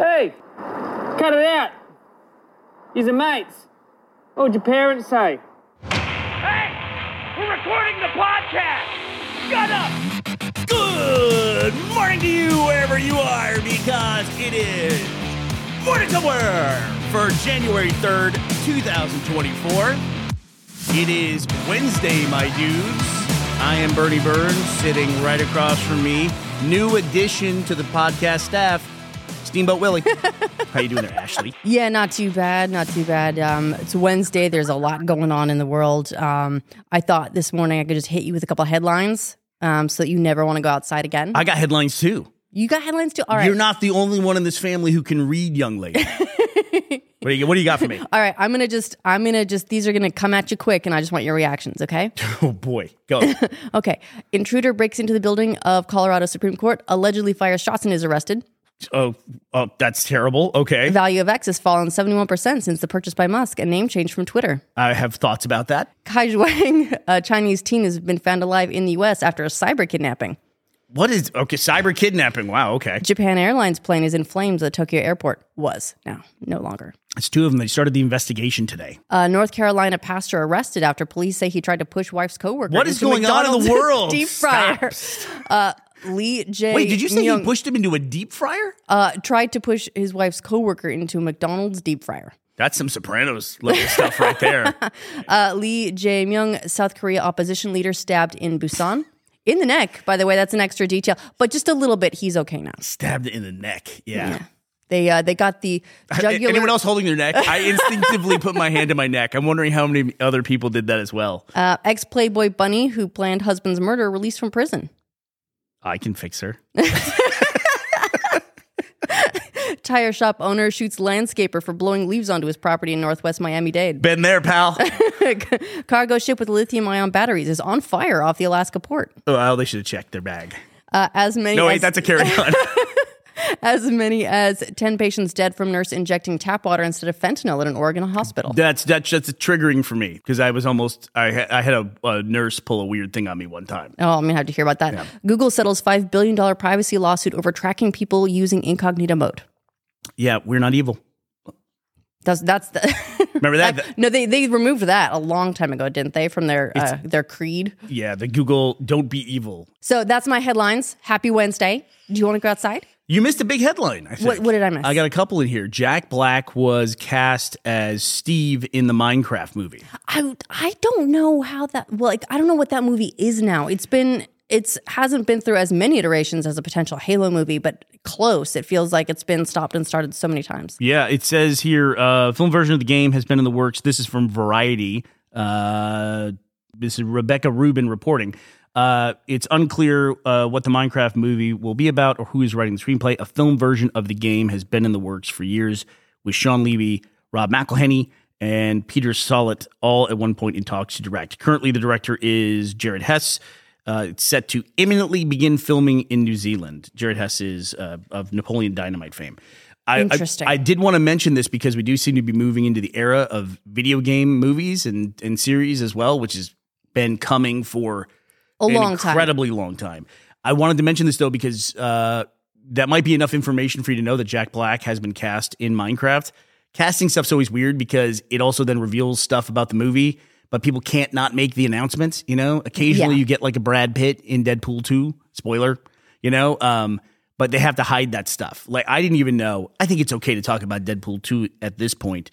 Hey, cut it out. You're the mates. What would your parents say? Hey! We're recording the podcast! Shut up! Good morning to you wherever you are because it is morning somewhere for January 3rd, 2024. It is Wednesday, my dudes. I am Burnie Burns, sitting right across from me. New addition to the podcast staff, Steamboat Willie. How you doing there, Ashley? Yeah, not too bad, not too bad. Um, it's Wednesday. There's a lot going on in the world. Um, I thought this morning I could just hit you with a couple headlines, um, so that you never want to go outside again. I got headlines too. you got headlines too. All right. You're not the only one in this family who can read, young lady. what, do you, what do you got for me? All right. I'm gonna just. I'm gonna just. These are gonna come at you quick, and I just want your reactions. Okay. Oh boy, go. okay. Intruder breaks into the building of Colorado Supreme Court, allegedly fires shots, and is arrested. Oh, oh, that's terrible. Okay. Value of X has fallen 71% since the purchase by Musk, and name change from Twitter. I have thoughts about that. Kai Zhuang, a Chinese teen, has been found alive in the U.S. after a cyber kidnapping. What is okay? Cyber kidnapping. Wow. Okay, Japan Airlines plane is in flames at Tokyo airport. Was now no longer. it's two of them. They started the investigation today. Uh, North Carolina pastor arrested after police say he tried to push wife's coworker. What is into going on in the world? Deep fryer. Uh, Lee J. Wait, did you say Myung, he pushed him into a deep fryer? uh, tried to push his wife's coworker into a McDonald's deep fryer? That's some Sopranos level stuff right there. Uh, Lee Jae Myung, South Korea opposition leader, stabbed in Busan. In the neck, by the way, that's an extra detail, but just a little bit. He's okay now. Stabbed in the neck. Yeah. They uh, they got the jugular. Anyone else holding their neck? I instinctively put my hand to my neck. I'm wondering how many other people did that as well. Uh, Ex Playboy Bunny, who planned husband's murder, released from prison. I can fix her. Tire shop owner shoots landscaper for blowing leaves onto his property in northwest Miami Dade. Been there, pal. Cargo ship with lithium ion batteries is on fire off the Alaska port. Oh, well, they should have checked their bag. Uh, as many No, wait, as, that's a carry on. as many as ten patients dead from nurse injecting tap water instead of fentanyl at an Oregon hospital. That's that's that's triggering for me because I was almost I had, I had a, a nurse pull a weird thing on me one time. Oh, I'm gonna have to hear about that. Google settles five billion dollar privacy lawsuit over tracking people using incognito mode. Yeah, we're not evil. That's that's the. Remember that? no, they they removed that a long time ago, didn't they, from their uh, their creed? yeah, the Google "Don't be evil." So that's my headlines. Happy Wednesday. Do you want to go outside? You missed a big headline. I think. What- what did I miss? I got a couple in here. Jack Black was cast as Steve in the Minecraft movie. I I don't know how that. Well, like I don't know what that movie is now. It's been it's hasn't been through as many iterations as a potential Halo movie, but close. It feels like it's been stopped and started so many times. Yeah, it says here, uh, film version of the game has been in the works. This is from Variety. Uh, this is Rebecca Rubin reporting. Uh, it's unclear uh, what the Minecraft movie will be about or who is writing the screenplay. A film version of the game has been in the works for years with Shawn Levy, Rob McElhenney, and Peter Sollett all at one point in talks to direct. Currently, the director is Jared Hess. Uh, it's set to imminently begin filming in New Zealand. Jared Hess is uh, of Napoleon Dynamite fame. I, I- Interesting. I, did want to mention this because we do seem to be moving into the era of video game movies and, and series as well, which has been coming for A long time. incredibly long time. I wanted to mention this though because uh, that might be enough information for you to know that Jack Black has been cast in Minecraft. Casting stuff's always weird because it also then reveals stuff about the movie, but people can't not make the announcements. You know, occasionally Yeah. you get like a Brad Pitt in Deadpool two. Spoiler, you know. Um, but they have to hide that stuff. Like I didn't even know. I think it's okay to talk about Deadpool two at this point.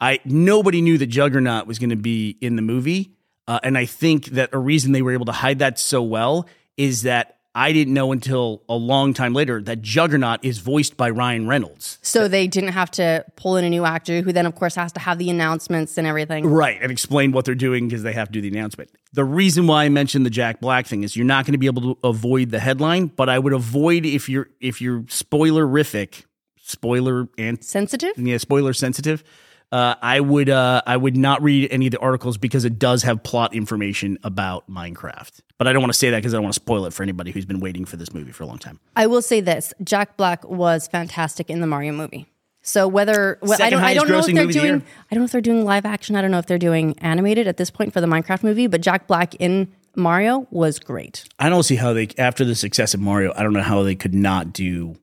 I nobody knew that Juggernaut was going to be in the movie, uh, and I think that a reason they were able to hide that so well is that I didn't know until a long time later that Juggernaut is voiced by Ryan Reynolds. So they didn't have to pull in a new actor who then, of course, has to have the announcements and everything. Right, and explain what they're doing because they have to do the announcement. The reason why I mentioned the Jack Black thing is you're not going to be able to avoid the headline, but I would avoid if you're if you're spoilerific, spoiler and Sensitive? yeah, spoiler sensitive. Uh, I would uh, I would not read any of the articles because it does have plot information about Minecraft. But I don't want to say that because I don't want to spoil it for anybody who's been waiting for this movie for a long time. I will say this: Jack Black was fantastic in the Mario movie. So whether well, I don't, I don't know if they're the doing. I don't know if they're doing live action. I don't know if they're doing animated at this point for the Minecraft movie. But Jack Black in Mario was great. I don't see how they after the success of Mario, I don't know how they could not do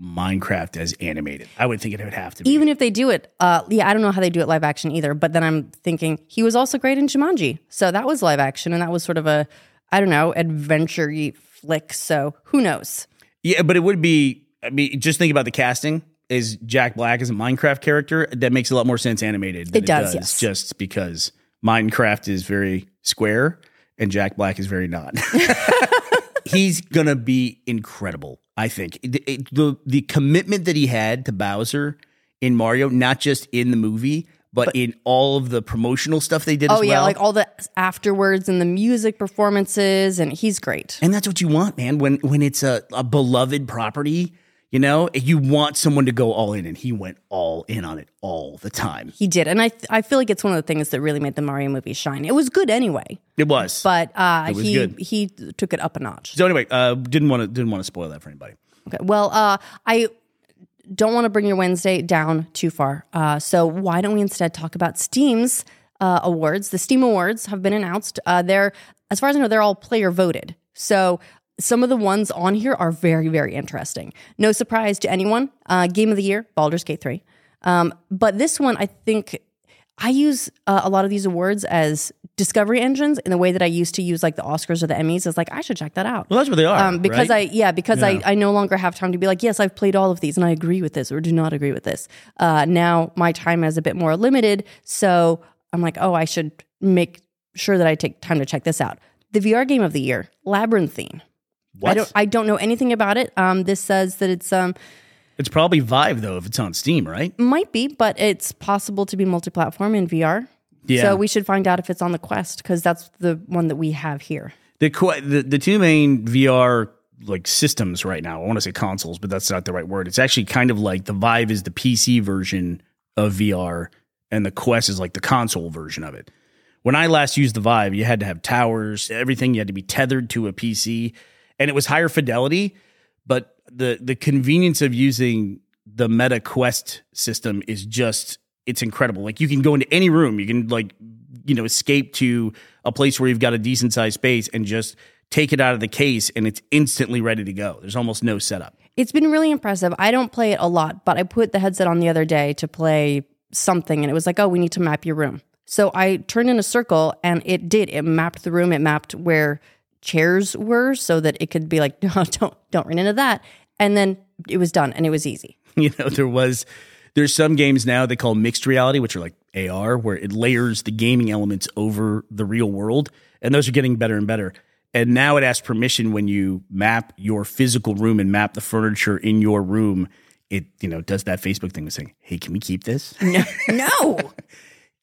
Minecraft as animated. I would think it would have to be. Even if they do it, uh, yeah, I don't know how they do it live action either. But then I'm thinking he was also great in Jumanji, so that was live action, and that was sort of a, I don't know, adventure flick. So who knows? Yeah, but it would be. I mean, just think about the casting. Is Jack Black as a Minecraft character? That makes a lot more sense animated. Than It does, yes. Just because Minecraft is very square and Jack Black is very not. He's gonna be incredible. I think It- it- the the commitment that he had to Bowser in Mario, not just in the movie, but, in all of the promotional stuff they did. Oh as yeah, like all the afterwards and the music performances, and he's great. And that's what you want, man. When when it's a, a beloved property, you know, you want someone to go all in, and he went all in on it all the time. He did, and I I feel like it's one of the things that really made the Mario movie shine. It was good anyway, It was. but uh, was he good. he took it up a notch. so anyway, uh, didn't want to didn't want to spoil that for anybody. Okay. Well, uh, I don't want to bring your Wednesday down too far. Uh, so why don't we instead talk about Steam's uh, awards? The Steam Awards have been announced. Uh, they're, as far as I know, they're all player voted. So some of the ones on here are very, very interesting. No surprise to anyone. Uh, Game of the Year, Baldur's Gate 3. Um, but this one, I think I use uh, a lot of these awards as discovery engines in the way that I used to use like the Oscars or the Emmys. Is like I should check that out. Well, that's what they are. Um, because right? I yeah because I I no longer have time to be like yes I've played all of these and I agree with this or do not agree with this. Uh, now my time is a bit more limited, so I'm like oh I should make sure that I take time to check this out. The VR game of the year, Labyrinthine. What? I don't I don't know anything about it. Um, this says that it's um it's probably Vive though if it's on Steam, right? might be, but it's possible to be multi-platform in VR. Yeah. So we should find out if it's on the Quest because that's the one that we have here. The que- the the two main VR like systems right now. I want to say consoles, but that's not the right word. It's actually kind of like the Vive is the PC version of VR, and the Quest is like the console version of it. When I last used the Vive, you had to have towers, everything. You had to be tethered to a PC, and it was higher fidelity. But the the convenience of using the Meta Quest system is just it's incredible. Like you can go into any room, you can like you know escape to a place where you've got a decent sized space and just take it out of the case and it's instantly ready to go. There's almost no setup. It's been really impressive. I don't play it a lot, but I put the headset on the other day to play something and it was like, oh, we need to map your room. So I turned in a circle and it did. It mapped the room. It mapped where chairs were so that it could be like, no, don't don't run into that. And then it was done and it was easy. You know, there was there's some games now they call mixed reality, which are like AR, where it layers the gaming elements over the real world, and those are getting better and better. And now it asks permission when you map your physical room and map the furniture in your room. It you know does that Facebook thing of saying, "Hey, can we keep this?" No. No.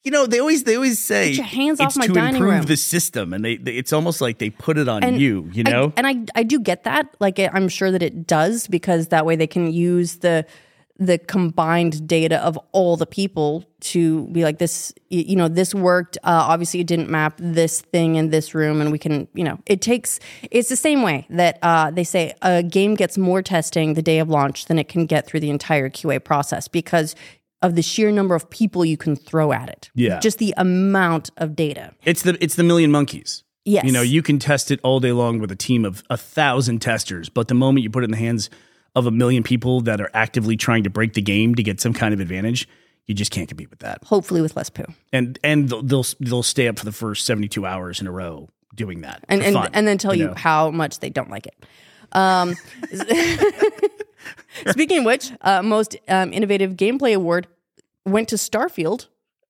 You know, they always they always say your hands it's off my to dining improve room. the system, and they, they it's almost like they put it on you. You I- know, and I I do get that. Like I- I'm sure that it does because that way they can use the the combined data of all the people to be like this. You know, this worked. Uh, obviously, it didn't map this thing in this room, and we can. You know, it takes. It's the same way that uh, they say a game gets more testing the day of launch than it can get through the entire QA process because of the sheer number of people you can throw at it. Yeah. just the amount of data. it's the it's the million monkeys. Yes. You know, you can test it all day long with a team of a thousand testers, but the moment you put it in the hands of a million people that are actively trying to break the game to get some kind of advantage, you just can't compete with that. Hopefully, with less poo. And and they'll they'll, they'll stay up for the first seventy two hours in a row doing that and and, fun, and then tell you, know? how much they don't like it. Um, speaking of which, uh, most um, innovative gameplay award went to Starfield,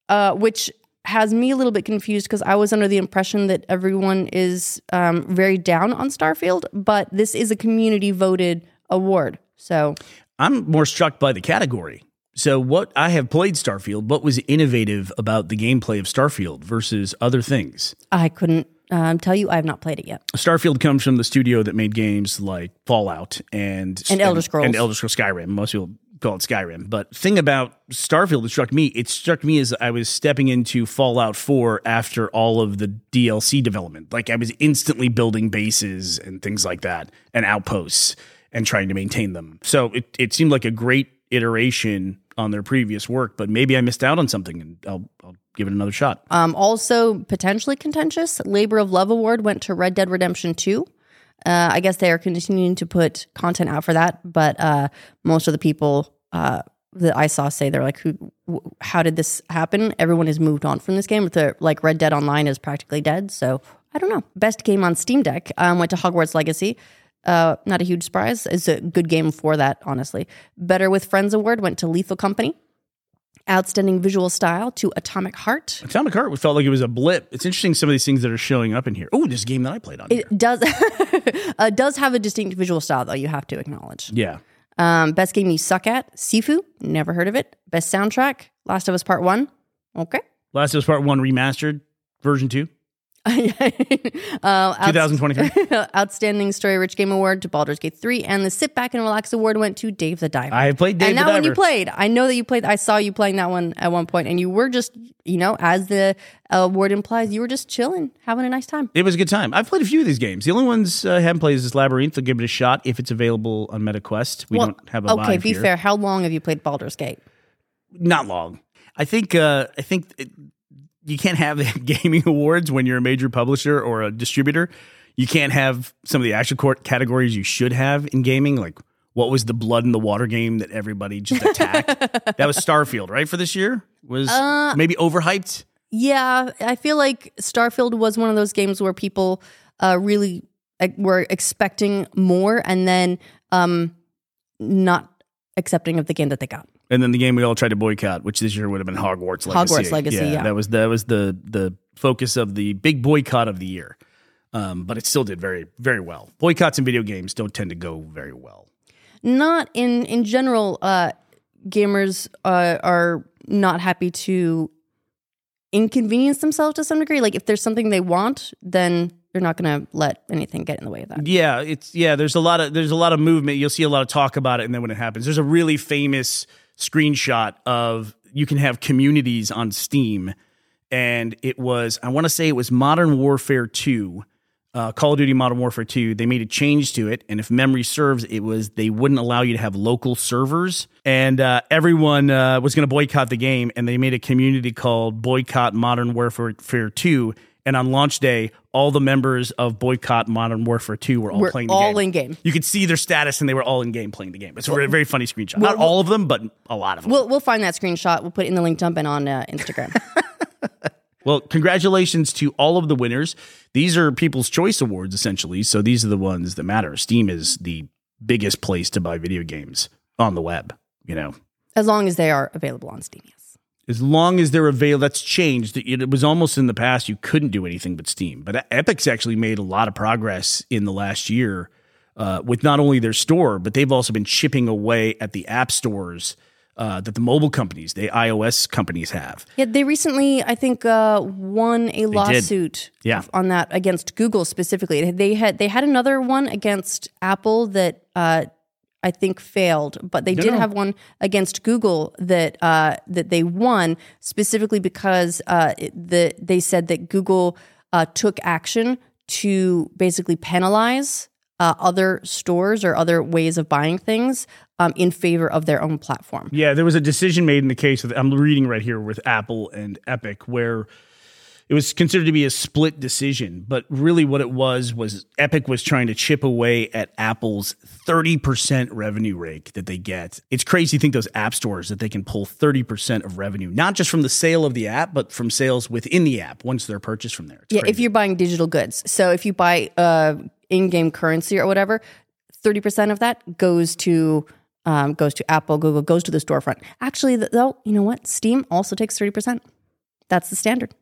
uh, which has me a little bit confused because I was under the impression that everyone is um, very down on Starfield, but this is a community voted award. So I'm more struck by the category. So, what I have played Starfield, what was innovative about the gameplay of Starfield versus other things? I couldn't um, tell you I have not played it yet. Starfield comes from the studio that made games like Fallout and And Elder Scrolls. and Elder Scrolls Skyrim. Most people call it Skyrim, but thing about Starfield that struck me, it struck me as I was stepping into Fallout 4 after all of the DLC development. Like I was instantly building bases and things like that, and outposts, and trying to maintain them. So it it seemed like a great iteration on their previous work, but maybe I missed out on something, and I'll I'll give it another shot. Um, also, potentially contentious, Labor of Love Award went to Red Dead Redemption 2. Uh, I guess they are continuing to put content out for that, but uh, most of the people uh, that I saw say they're like, "Who? wh- How did this happen?" Everyone has moved on from this game. The like Red Dead Online is practically dead, so I don't know. Best game on Steam Deck um, went to Hogwarts Legacy. Uh, not a huge surprise. It's a good game for that, honestly. Better with Friends award went to Lethal Company. Outstanding visual style to Atomic Heart. Atomic Heart felt like it was a blip. It's interesting some of these things that are showing up in here. Oh, this game that I played on. here. It does uh, does have a distinct visual style, though. You have to acknowledge. Yeah. Um, best game you suck at, Sifu. Never heard of it. Best soundtrack, Last of Us Part One. Okay. Last of Us Part One remastered version two, uh, outs- 2023. Outstanding Story Rich Game Award to Baldur's Gate 3, and the Sit Back and Relax Award went to Dave the Diver. I have played Dave and that one you played. I know that you played. I saw you playing that one at one point, and you were just, you know, as the award implies, you were just chilling, having a nice time. It was a good time. I've played a few of these games. The only ones uh, I haven't played is this Labyrinth. I'll give it a shot if it's available on MetaQuest. We Well, don't have a okay. Be here. fair. How long have you played Baldur's Gate? Not long. I think. Uh, I think it, you can't have the gaming awards when you're a major publisher or a distributor. You can't have some of the action court categories you should have in gaming, like what was the blood in the water game that everybody just attacked? that was Starfield, right? For this year was Uh, maybe overhyped. Yeah, I feel like Starfield was one of those games where people uh, really uh, were expecting more and then um, not accepting of the game that they got. And then the game we all tried to boycott, which this year would have been Hogwarts Legacy. Hogwarts Legacy, yeah. that was that was the the focus of the big boycott of the year. Um, but it still did very very well. Boycotts in video games don't tend to go very well. Not in in general. Uh, gamers uh, are not happy to inconvenience themselves to some degree. Like if there's something they want, then they're not going to let anything get in the way of that. Yeah, it's yeah. There's a lot of there's a lot of movement. You'll see a lot of talk about it, and then when it happens, there's a really famous screenshot of you can have communities on Steam, and it was I want to say it was Modern Warfare Two, uh, Call of Duty Modern Warfare Two. They made a change to it, and if memory serves, it was they wouldn't allow you to have local servers, and uh, everyone uh, was going to boycott the game, and they made a community called Boycott Modern Warfare Two. And on launch day, all the members of Boycott Modern Warfare 2 were all We're playing the all game. in game. You could see their status and they were all in game playing the game. It's a very, very funny screenshot. Not all of them, but a lot of them. We'll we'll find that screenshot. We'll put it in the link dump and on uh, Instagram. Well, congratulations to all of the winners. These are People's Choice Awards, essentially. So these are the ones that matter. Steam is the biggest place to buy video games on the web. You know, as long as they are available on Steam. Yes. As long as they're available, that's changed. It it was almost in the past you couldn't do anything but Steam, but Epic's actually made a lot of progress in the last year uh, with not only their store, but they've also been chipping away at the app stores uh, that the mobile companies, the iOS companies have. Yeah, they recently, I think, uh, won a lawsuit Yeah. on that against Google specifically. They had they had another one against Apple that uh, I think failed, but they did no. have one against Google that uh, that they won specifically because uh, it- the they said that Google uh, took action to basically penalize uh, other stores or other ways of buying things um, in favor of their own platform. Yeah, there was a decision made in the case of I'm reading right here with Apple and Epic where it was considered to be a split decision, but really what it was was Epic was trying to chip away at Apple's 30% revenue rake that they get. It's crazy to think those app stores that they can pull 30% of revenue, not just from the sale of the app, but from sales within the app once they're purchased from there. It's Yeah, crazy. if you're buying digital goods. So if you buy uh, in-game currency or whatever, thirty percent of that goes to um, goes to Apple, Google, goes to the storefront. Actually, though, you know what? Steam also takes thirty percent. That's the standard.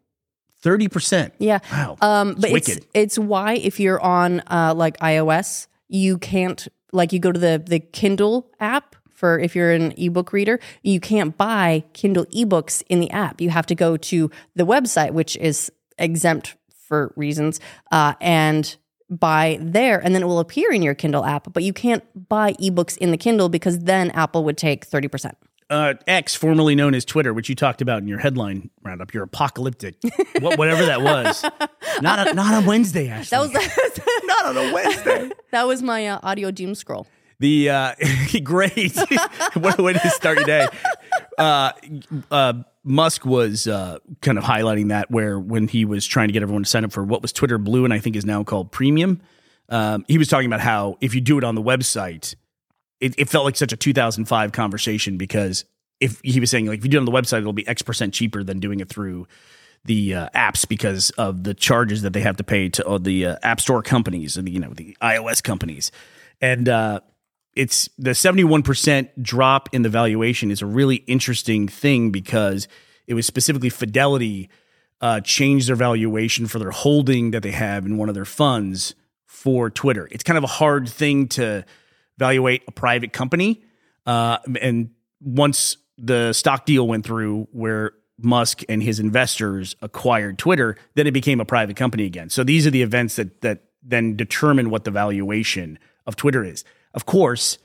30%. Yeah. Wow. Um, but It's it's wicked. it's why if you're on uh, like iOS, you can't like you go to the the Kindle app for if you're an ebook reader, you can't buy Kindle ebooks in the app. You have to go to the website, which is exempt for reasons, uh, and buy there, and then it will appear in your Kindle app. But you can't buy ebooks in the Kindle because then Apple would take thirty percent. Uh, X, formerly known as Twitter, which you talked about in your headline roundup, your apocalyptic, what, whatever that was. Not a, not on Wednesday, Ashley. That was not on a Wednesday. that was my uh, audio doom scroll. The uh, great, what a way to start your day. Uh, uh, Musk was uh, kind of highlighting that where when he was trying to get everyone to sign up for what was Twitter Blue and I think is now called Premium. Um, he was talking about how if you do it on the website, it, it felt like such a 2005 conversation because if he was saying like if you do it on the website, it'll be X percent cheaper than doing it through the uh, apps because of the charges that they have to pay to uh, the uh, app store companies and the, you know the iOS companies, and uh, it's the 71% drop in the valuation is a really interesting thing because it was specifically Fidelity uh, changed their valuation for their holding that they have in one of their funds for Twitter. It's kind of a hard thing to evaluate a private company. Uh, and once the stock deal went through where Musk and his investors acquired Twitter, then it became a private company again. So these are the events that that then determine what the valuation of Twitter is. Of course,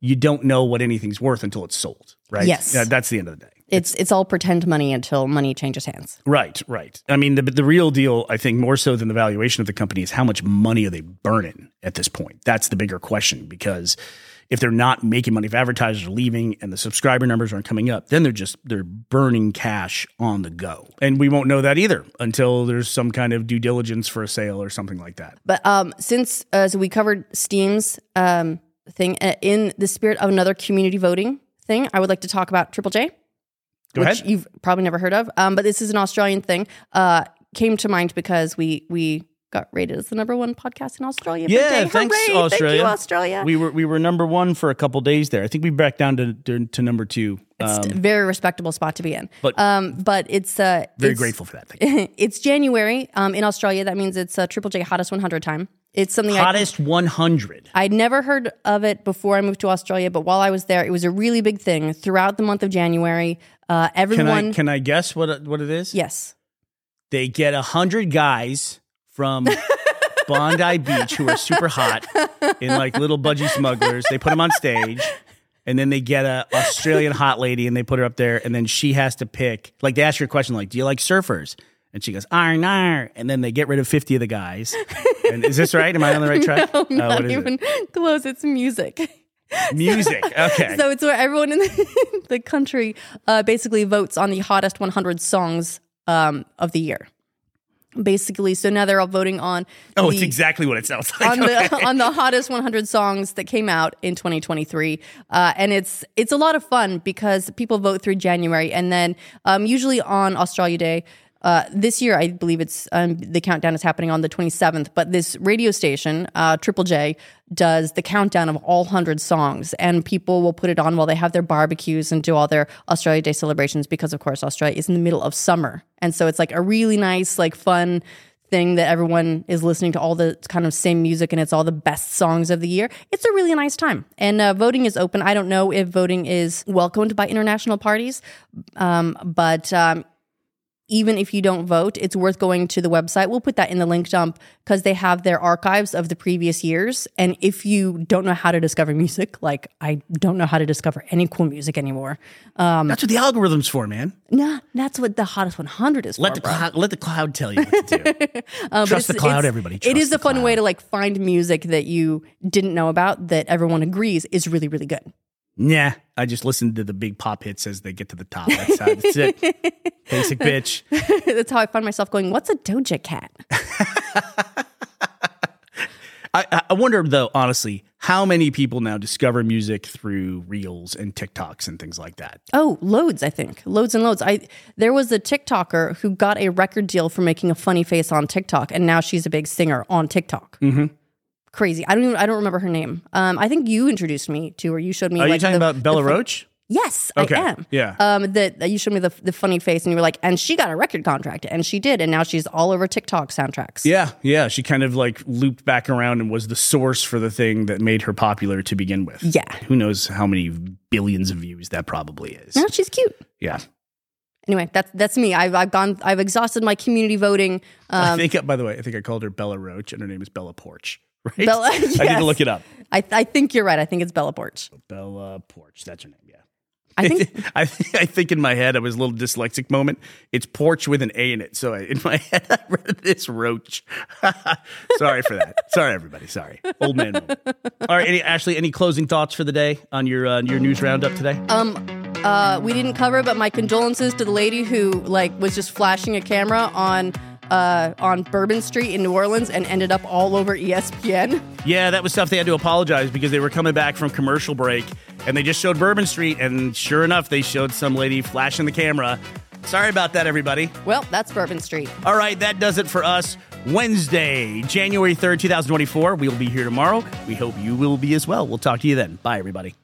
you don't know what anything's worth until it's sold, right? Yes. That's the end of the day. It's it's all pretend money until money changes hands. Right, right. I mean, the the real deal, I think, more so than the valuation of the company, is how much money are they burning at this point? That's the bigger question because if they're not making money, if advertisers are leaving and the subscriber numbers aren't coming up, then they're just they're burning cash on the go, and we won't know that either until there's some kind of due diligence for a sale or something like that. But um, since uh, so we covered Steam's um, thing uh, in the spirit of another community voting thing, I would like to talk about Triple J. Go which ahead. you've probably never heard of. Um, but this is an Australian thing. Uh, came to mind because we we got rated as the number one podcast in Australia. Yeah, thanks, Hooray! Australia. Thank you, Australia. We were we were number one for a couple days there. I think we back down to to, to number two. It's Um, a very respectable spot to be in. but- um, but it's uh, very it's- grateful for that. Thing. it's January um, in Australia. That means it's uh, Triple J hottest 100 time. It's something I, Hottest 100. I'd never heard of it before I moved to Australia, but while I was there, it was a really big thing throughout the month of January. Uh, Can everyone, I can I guess what what it is? yes, They get a hundred guys from Bondi Beach who are super hot in like little budgie smugglers. They put them on stage, and then they get a Australian hot lady and they put her up there, and then she has to pick. Like they ask her a question like, "Do you like surfers?" And she goes, "Arr, nar," and then they get rid of fifty of the guys. And is this right? Am I on the right track? no, Uh, not what is it? even close. It's music. Music. Okay. So it's where everyone in the, the country uh, basically votes on the hottest 100 songs um, of the year. Basically, so now they're all voting on oh, it's exactly what it sounds like. on Okay. the on the hottest 100 songs that came out in 2023, uh, and it's it's a lot of fun because people vote through January, and then um, usually on Australia Day. Uh, this year, I believe it's um, the countdown is happening on the 27th. But this radio station, uh, Triple J, does the countdown of all 100 songs, and people will put it on while they have their barbecues and do all their Australia Day celebrations because, of course, Australia is in the middle of summer, and so it's like a really nice, like fun thing that everyone is listening to all the kind of same music and it's all the best songs of the year. It's a really nice time. And uh, voting is open. I don't know if voting is welcomed by international parties, um, but um, even if you don't vote, it's worth going to the website. We'll put that in the link dump because they have their archives of the previous years. And if you don't know how to discover music, like I don't know how to discover any cool music anymore, That's what the algorithm's for, man. nah, that's what the hottest 100 is Let for. the bro. let the cloud tell you what to do. Uh, Trust the cloud, everybody. it Trust is the a fun cloud. way to like find music that you didn't know about that everyone agrees is really, really good. Nah, I just listen to the big pop hits as they get to the top. That's, how, that's it. Basic bitch. That's how I find myself going, what's a Doja Cat? I, I wonder though, honestly, how many people now discover music through reels and TikToks and things like that? Oh, loads, I think. Loads and loads. I there was a TikToker who got a record deal for making a funny face on TikTok, and now she's a big singer on TikTok. Mm-hmm. Crazy. I don't even I don't remember her name. Um, I think you introduced me to her. You showed me Are like you talking the- about Bella the Roach? Yes, Okay, I am. yeah. Um, that you showed me the the funny face, and you were like, and she got a record contract, and she did, and now she's all over TikTok soundtracks. Yeah, yeah. She kind of like looped back around and was the source for the thing that made her popular to begin with. Yeah. Who knows how many billions of views that probably is. No, she's cute. Yeah. Anyway, that's that's me. I've I've gone. I've exhausted my community voting. I Um, think, by the way, I think I called her Bella Roach and her name is Bella Poarch. Right? Bella- I need to look it up. I I think you're right. I think it's Bella Poarch. Bella Poarch. That's her name. Yeah. I think I I think in my head I was a little dyslexic moment. It's porch with an A in it. So I, in my head I read this roach. Sorry for that. Sorry everybody. Sorry. Old man moment. All right, any, Ashley, any closing thoughts for the day on your uh, your news roundup today? um uh we didn't cover, but my condolences to the lady who like was just flashing a camera on uh, on Bourbon Street in New Orleans and ended up all over ESPN. Yeah, that was stuff they had to apologize because they were coming back from commercial break and they just showed Bourbon Street, and sure enough, they showed some lady flashing the camera. Sorry about that, everybody. Well, that's Bourbon Street. All right, that does it for us. Wednesday, January 3rd, 2024. We'll be here tomorrow. We hope you will be as well. We'll talk to you then. Bye, everybody.